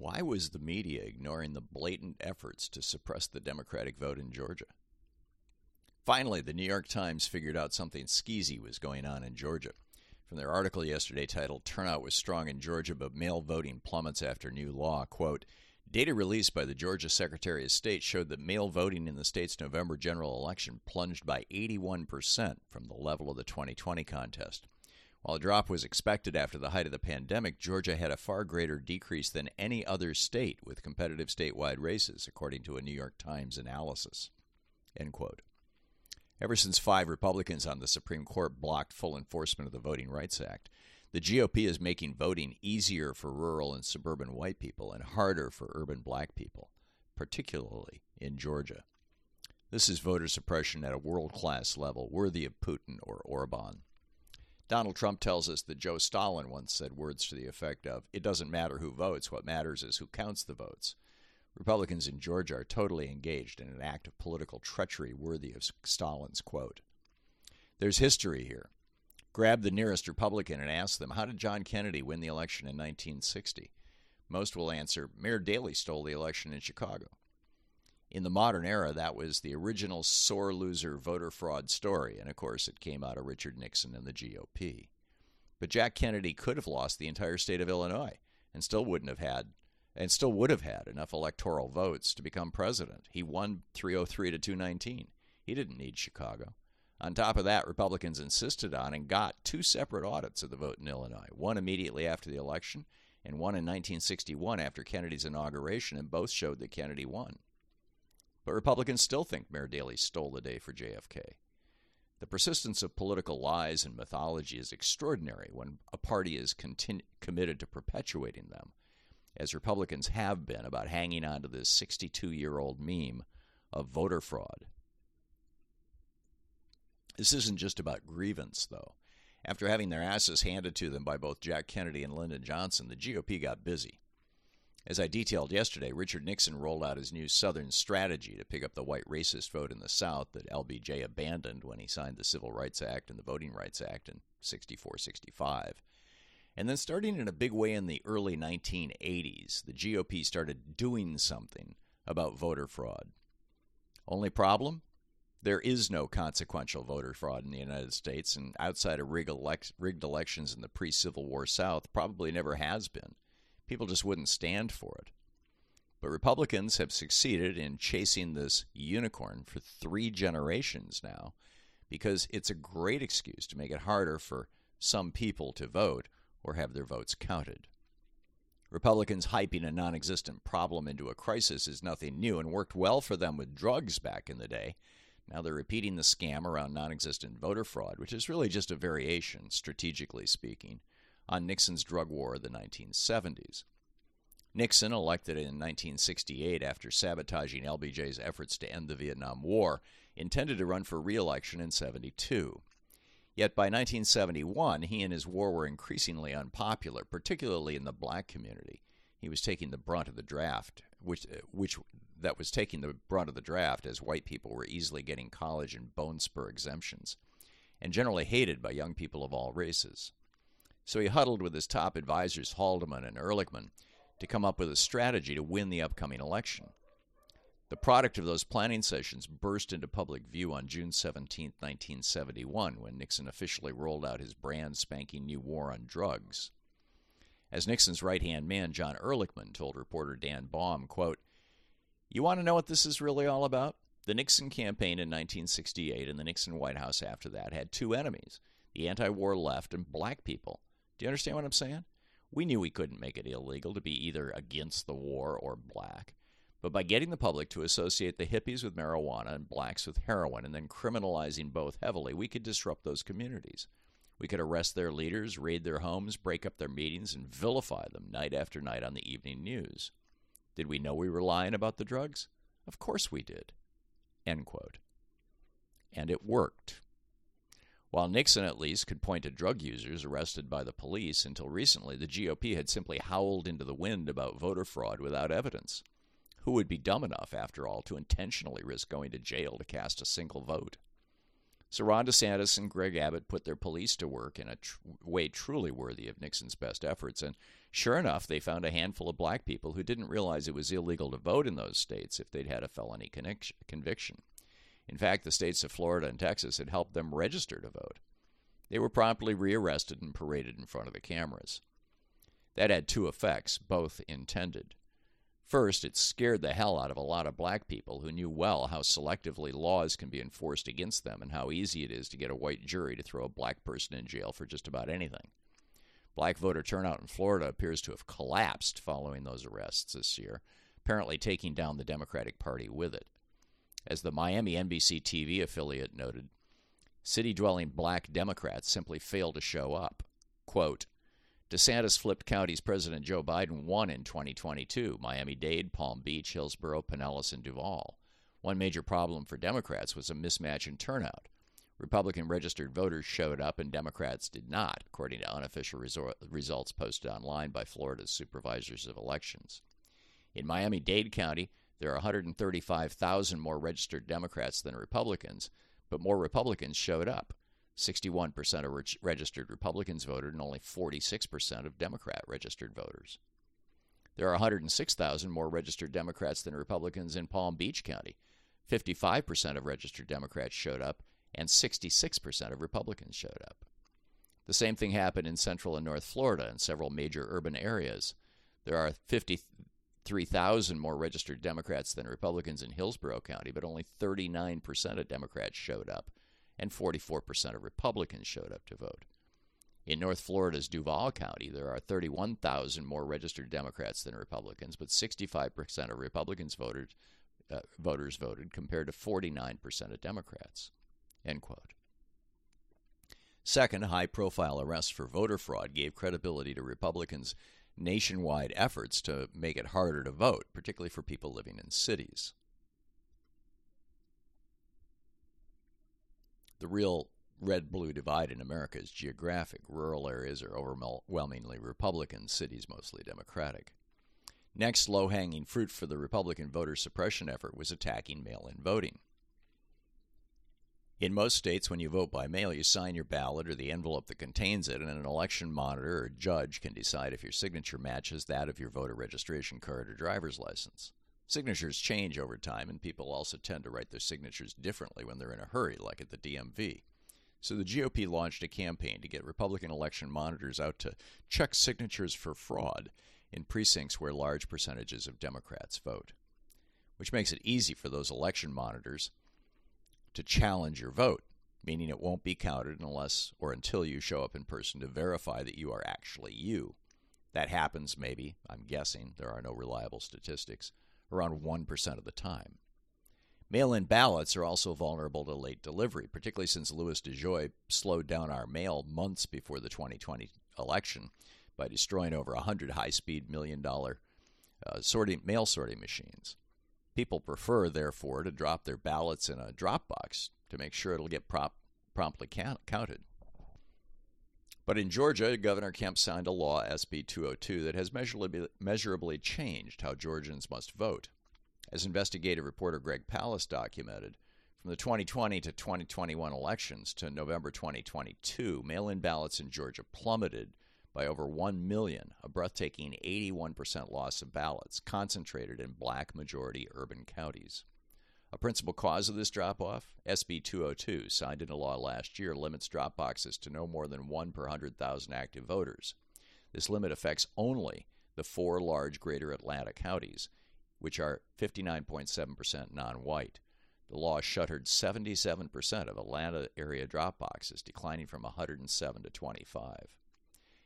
Why was the media ignoring the blatant efforts to suppress the Democratic vote in Georgia? Finally, the New York Times figured out something skeezy was going on in Georgia. From their article yesterday titled Turnout Was Strong in Georgia, but Mail Voting Plummets After New Law, quote, Data released by the Georgia Secretary of State showed that mail voting in the state's November general election plunged by 81% from the level of the 2020 contest. While a drop was expected after the height of the pandemic, Georgia had a far greater decrease than any other state with competitive statewide races, according to a New York Times analysis. Ever since five Republicans on the Supreme Court blocked full enforcement of the Voting Rights Act, the GOP is making voting easier for rural and suburban white people and harder for urban black people, particularly in Georgia. This is voter suppression at a world class level, worthy of Putin or Orban. Donald Trump tells us that Joe Stalin once said words to the effect of, It doesn't matter who votes, what matters is who counts the votes. Republicans in Georgia are totally engaged in an act of political treachery worthy of Stalin's quote. There's history here. Grab the nearest Republican and ask them, How did John Kennedy win the election in 1960? Most will answer, Mayor Daley stole the election in Chicago. In the modern era, that was the original sore loser voter fraud story, and of course, it came out of Richard Nixon and the GOP. But Jack Kennedy could have lost the entire state of Illinois and still wouldn't have had and still would have had enough electoral votes to become president. He won 303 to 219. He didn't need Chicago. On top of that, Republicans insisted on and got two separate audits of the vote in Illinois one immediately after the election and one in 1961 after Kennedy's inauguration, and both showed that Kennedy won. But Republicans still think Mayor Daley stole the day for JFK. The persistence of political lies and mythology is extraordinary when a party is continu- committed to perpetuating them, as Republicans have been about hanging on to this 62 year old meme of voter fraud. This isn't just about grievance, though. After having their asses handed to them by both Jack Kennedy and Lyndon Johnson, the GOP got busy. As I detailed yesterday, Richard Nixon rolled out his new Southern strategy to pick up the white racist vote in the South that LBJ abandoned when he signed the Civil Rights Act and the Voting Rights Act in 64 65. And then, starting in a big way in the early 1980s, the GOP started doing something about voter fraud. Only problem? There is no consequential voter fraud in the United States, and outside of rigged, elect- rigged elections in the pre Civil War South, probably never has been. People just wouldn't stand for it. But Republicans have succeeded in chasing this unicorn for three generations now because it's a great excuse to make it harder for some people to vote or have their votes counted. Republicans hyping a non existent problem into a crisis is nothing new and worked well for them with drugs back in the day. Now they're repeating the scam around non existent voter fraud, which is really just a variation, strategically speaking, on Nixon's drug war of the 1970s. Nixon, elected in 1968 after sabotaging LBJ's efforts to end the Vietnam War, intended to run for re election in 72. Yet by 1971, he and his war were increasingly unpopular, particularly in the black community. He was taking the brunt of the draft, which, uh, which that was taking the brunt of the draft as white people were easily getting college and bone spur exemptions, and generally hated by young people of all races. So he huddled with his top advisors, Haldeman and Ehrlichman, to come up with a strategy to win the upcoming election. The product of those planning sessions burst into public view on June 17, 1971, when Nixon officially rolled out his brand spanking new war on drugs. As Nixon's right hand man, John Ehrlichman, told reporter Dan Baum, quote, You want to know what this is really all about? The Nixon campaign in 1968 and the Nixon White House after that had two enemies the anti war left and black people. Do you understand what I'm saying? We knew we couldn't make it illegal to be either against the war or black. But by getting the public to associate the hippies with marijuana and blacks with heroin and then criminalizing both heavily, we could disrupt those communities. We could arrest their leaders, raid their homes, break up their meetings, and vilify them night after night on the evening news. Did we know we were lying about the drugs? Of course we did. End quote. And it worked. While Nixon, at least, could point to drug users arrested by the police, until recently the GOP had simply howled into the wind about voter fraud without evidence. Who would be dumb enough, after all, to intentionally risk going to jail to cast a single vote? So Ron DeSantis and Greg Abbott put their police to work in a tr- way truly worthy of Nixon's best efforts. And sure enough, they found a handful of black people who didn't realize it was illegal to vote in those states if they'd had a felony conviction. In fact, the states of Florida and Texas had helped them register to vote. They were promptly rearrested and paraded in front of the cameras. That had two effects, both intended. First, it scared the hell out of a lot of black people who knew well how selectively laws can be enforced against them and how easy it is to get a white jury to throw a black person in jail for just about anything. Black voter turnout in Florida appears to have collapsed following those arrests this year, apparently taking down the Democratic Party with it. As the Miami NBC TV affiliate noted, city dwelling black Democrats simply failed to show up. Quote, DeSantis flipped counties President Joe Biden won in 2022 Miami Dade, Palm Beach, Hillsborough, Pinellas, and Duval. One major problem for Democrats was a mismatch in turnout. Republican registered voters showed up and Democrats did not, according to unofficial resor- results posted online by Florida's supervisors of elections. In Miami Dade County, there are 135,000 more registered Democrats than Republicans, but more Republicans showed up. 61% of re- registered Republicans voted and only 46% of Democrat registered voters. There are 106,000 more registered Democrats than Republicans in Palm Beach County. 55% of registered Democrats showed up, and 66% of Republicans showed up. The same thing happened in Central and North Florida and several major urban areas. There are 53,000 more registered Democrats than Republicans in Hillsborough County, but only 39% of Democrats showed up and 44% of Republicans showed up to vote. In North Florida's Duval County, there are 31,000 more registered Democrats than Republicans, but 65% of Republicans voted, uh, voters voted compared to 49% of Democrats. End quote. Second, high profile arrests for voter fraud gave credibility to Republicans' nationwide efforts to make it harder to vote, particularly for people living in cities. The real red blue divide in America is geographic. Rural areas are overwhelmingly Republican, cities mostly Democratic. Next, low hanging fruit for the Republican voter suppression effort was attacking mail in voting. In most states, when you vote by mail, you sign your ballot or the envelope that contains it, and an election monitor or judge can decide if your signature matches that of your voter registration card or driver's license. Signatures change over time, and people also tend to write their signatures differently when they're in a hurry, like at the DMV. So the GOP launched a campaign to get Republican election monitors out to check signatures for fraud in precincts where large percentages of Democrats vote, which makes it easy for those election monitors to challenge your vote, meaning it won't be counted unless or until you show up in person to verify that you are actually you. That happens maybe, I'm guessing, there are no reliable statistics, around 1% of the time. Mail in ballots are also vulnerable to late delivery, particularly since Louis DeJoy slowed down our mail months before the 2020 election by destroying over 100 high speed million dollar uh, sorting, mail sorting machines. People prefer, therefore, to drop their ballots in a drop box to make sure it'll get prop, promptly count, counted. But in Georgia, Governor Kemp signed a law, SB 202, that has measurably, measurably changed how Georgians must vote. As investigative reporter Greg Palast documented, from the 2020 to 2021 elections to November 2022, mail in ballots in Georgia plummeted by over 1 million, a breathtaking 81% loss of ballots, concentrated in black majority urban counties. A principal cause of this drop off, SB 202, signed into law last year, limits drop boxes to no more than one per 100,000 active voters. This limit affects only the four large greater Atlanta counties, which are 59.7% non white. The law shuttered 77% of Atlanta area drop boxes, declining from 107 to 25.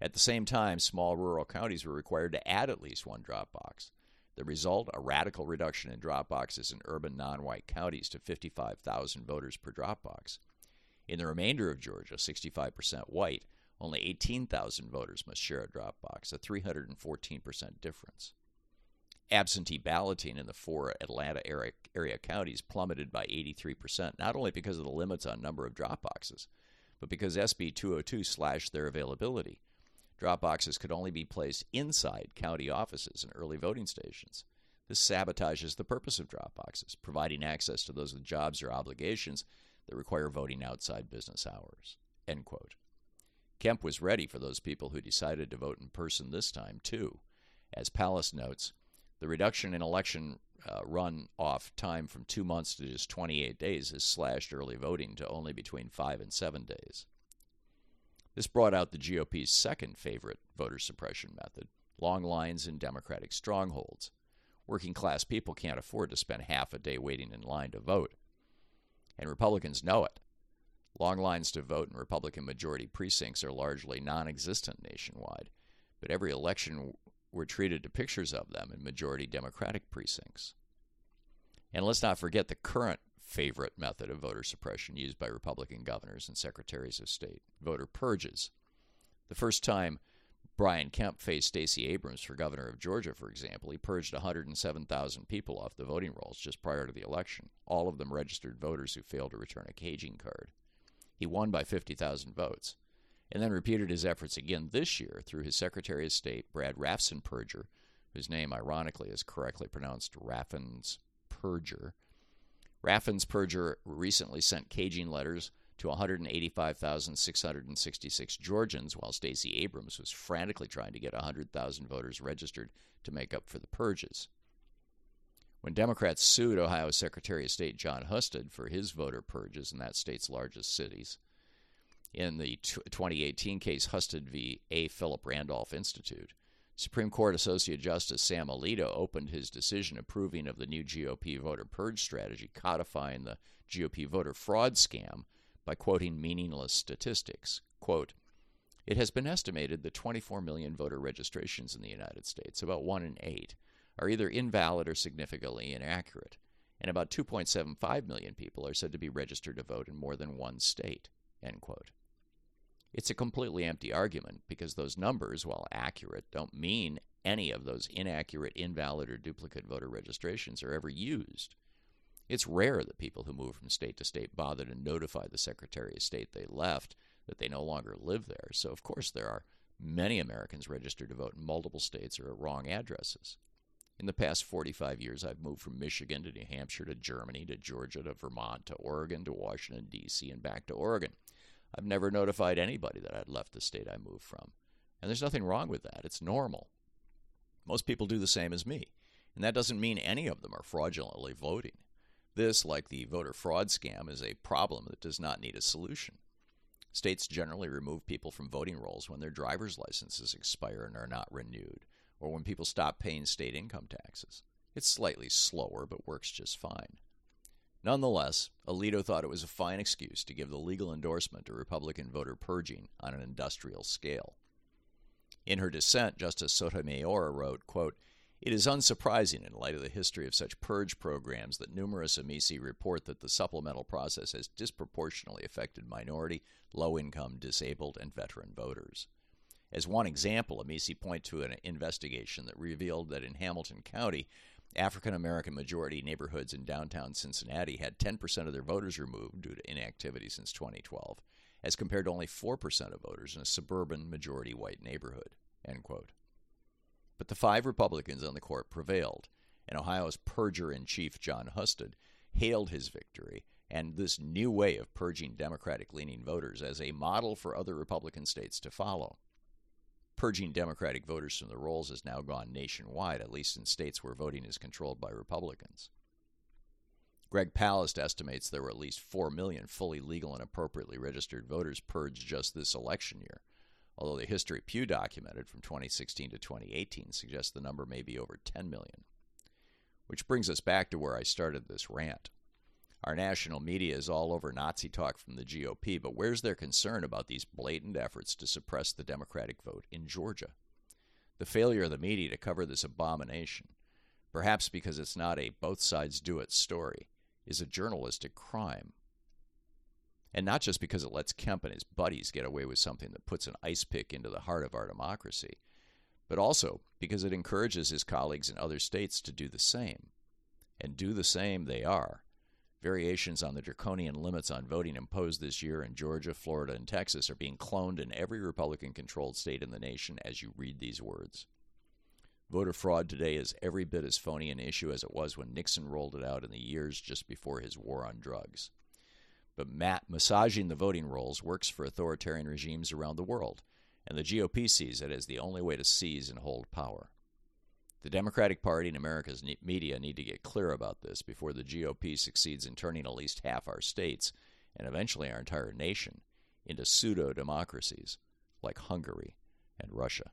At the same time, small rural counties were required to add at least one drop box. The result a radical reduction in drop boxes in urban non white counties to 55,000 voters per drop box. In the remainder of Georgia, 65% white, only 18,000 voters must share a drop box, a 314% difference. Absentee balloting in the four Atlanta area, area counties plummeted by 83%, not only because of the limits on number of drop boxes, but because SB 202 slashed their availability. Drop boxes could only be placed inside county offices and early voting stations. This sabotages the purpose of drop boxes, providing access to those with jobs or obligations that require voting outside business hours. End quote. Kemp was ready for those people who decided to vote in person this time, too. As Palast notes, the reduction in election uh, run off time from two months to just 28 days has slashed early voting to only between five and seven days. This brought out the GOP's second favorite voter suppression method long lines in Democratic strongholds. Working class people can't afford to spend half a day waiting in line to vote. And Republicans know it. Long lines to vote in Republican majority precincts are largely non existent nationwide, but every election we're treated to pictures of them in majority Democratic precincts. And let's not forget the current favorite method of voter suppression used by Republican governors and secretaries of state voter purges. The first time Brian Kemp faced Stacey Abrams for governor of Georgia, for example, he purged 107,000 people off the voting rolls just prior to the election, all of them registered voters who failed to return a caging card. He won by 50,000 votes, and then repeated his efforts again this year through his Secretary of State, Brad Raffensperger, whose name, ironically, is correctly pronounced Raffensperger. Raffensperger recently sent caging letters to 185,666 Georgians, while Stacey Abrams was frantically trying to get 100,000 voters registered to make up for the purges. When Democrats sued Ohio Secretary of State John Husted for his voter purges in that state's largest cities, in the 2018 case Husted v. A. Philip Randolph Institute, Supreme Court Associate Justice Sam Alito opened his decision approving of the new GOP voter purge strategy, codifying the GOP voter fraud scam by quoting meaningless statistics. Quote, it has been estimated that 24 million voter registrations in the United States, about one in eight, are either invalid or significantly inaccurate, and about 2.75 million people are said to be registered to vote in more than one state. End quote. It's a completely empty argument because those numbers, while accurate, don't mean any of those inaccurate, invalid, or duplicate voter registrations are ever used. It's rare that people who move from state to state bother to notify the Secretary of State they left that they no longer live there. So, of course, there are many Americans registered to vote in multiple states or at wrong addresses. In the past 45 years, I've moved from Michigan to New Hampshire to Germany to Georgia to Vermont to Oregon to Washington, D.C., and back to Oregon. I've never notified anybody that I'd left the state I moved from. And there's nothing wrong with that. It's normal. Most people do the same as me. And that doesn't mean any of them are fraudulently voting. This, like the voter fraud scam, is a problem that does not need a solution. States generally remove people from voting rolls when their driver's licenses expire and are not renewed, or when people stop paying state income taxes. It's slightly slower, but works just fine. Nonetheless, Alito thought it was a fine excuse to give the legal endorsement to Republican voter purging on an industrial scale. In her dissent, Justice Sotomayor wrote, quote, it is unsurprising in light of the history of such purge programs that numerous amici report that the supplemental process has disproportionately affected minority, low income, disabled, and veteran voters. As one example, amici point to an investigation that revealed that in Hamilton County, African American majority neighborhoods in downtown Cincinnati had 10% of their voters removed due to inactivity since 2012, as compared to only 4% of voters in a suburban majority white neighborhood. End quote. But the five Republicans on the court prevailed, and Ohio's purger in chief, John Husted, hailed his victory and this new way of purging Democratic leaning voters as a model for other Republican states to follow. Purging Democratic voters from the rolls has now gone nationwide, at least in states where voting is controlled by Republicans. Greg Palast estimates there were at least 4 million fully legal and appropriately registered voters purged just this election year, although the history Pew documented from 2016 to 2018 suggests the number may be over 10 million. Which brings us back to where I started this rant. Our national media is all over Nazi talk from the GOP, but where's their concern about these blatant efforts to suppress the Democratic vote in Georgia? The failure of the media to cover this abomination, perhaps because it's not a both sides do it story, is a journalistic crime. And not just because it lets Kemp and his buddies get away with something that puts an ice pick into the heart of our democracy, but also because it encourages his colleagues in other states to do the same. And do the same they are. Variations on the draconian limits on voting imposed this year in Georgia, Florida, and Texas are being cloned in every Republican controlled state in the nation as you read these words. Voter fraud today is every bit as phony an issue as it was when Nixon rolled it out in the years just before his war on drugs. But ma- massaging the voting rolls works for authoritarian regimes around the world, and the GOP sees it as the only way to seize and hold power. The Democratic Party and America's media need to get clear about this before the GOP succeeds in turning at least half our states, and eventually our entire nation, into pseudo democracies like Hungary and Russia.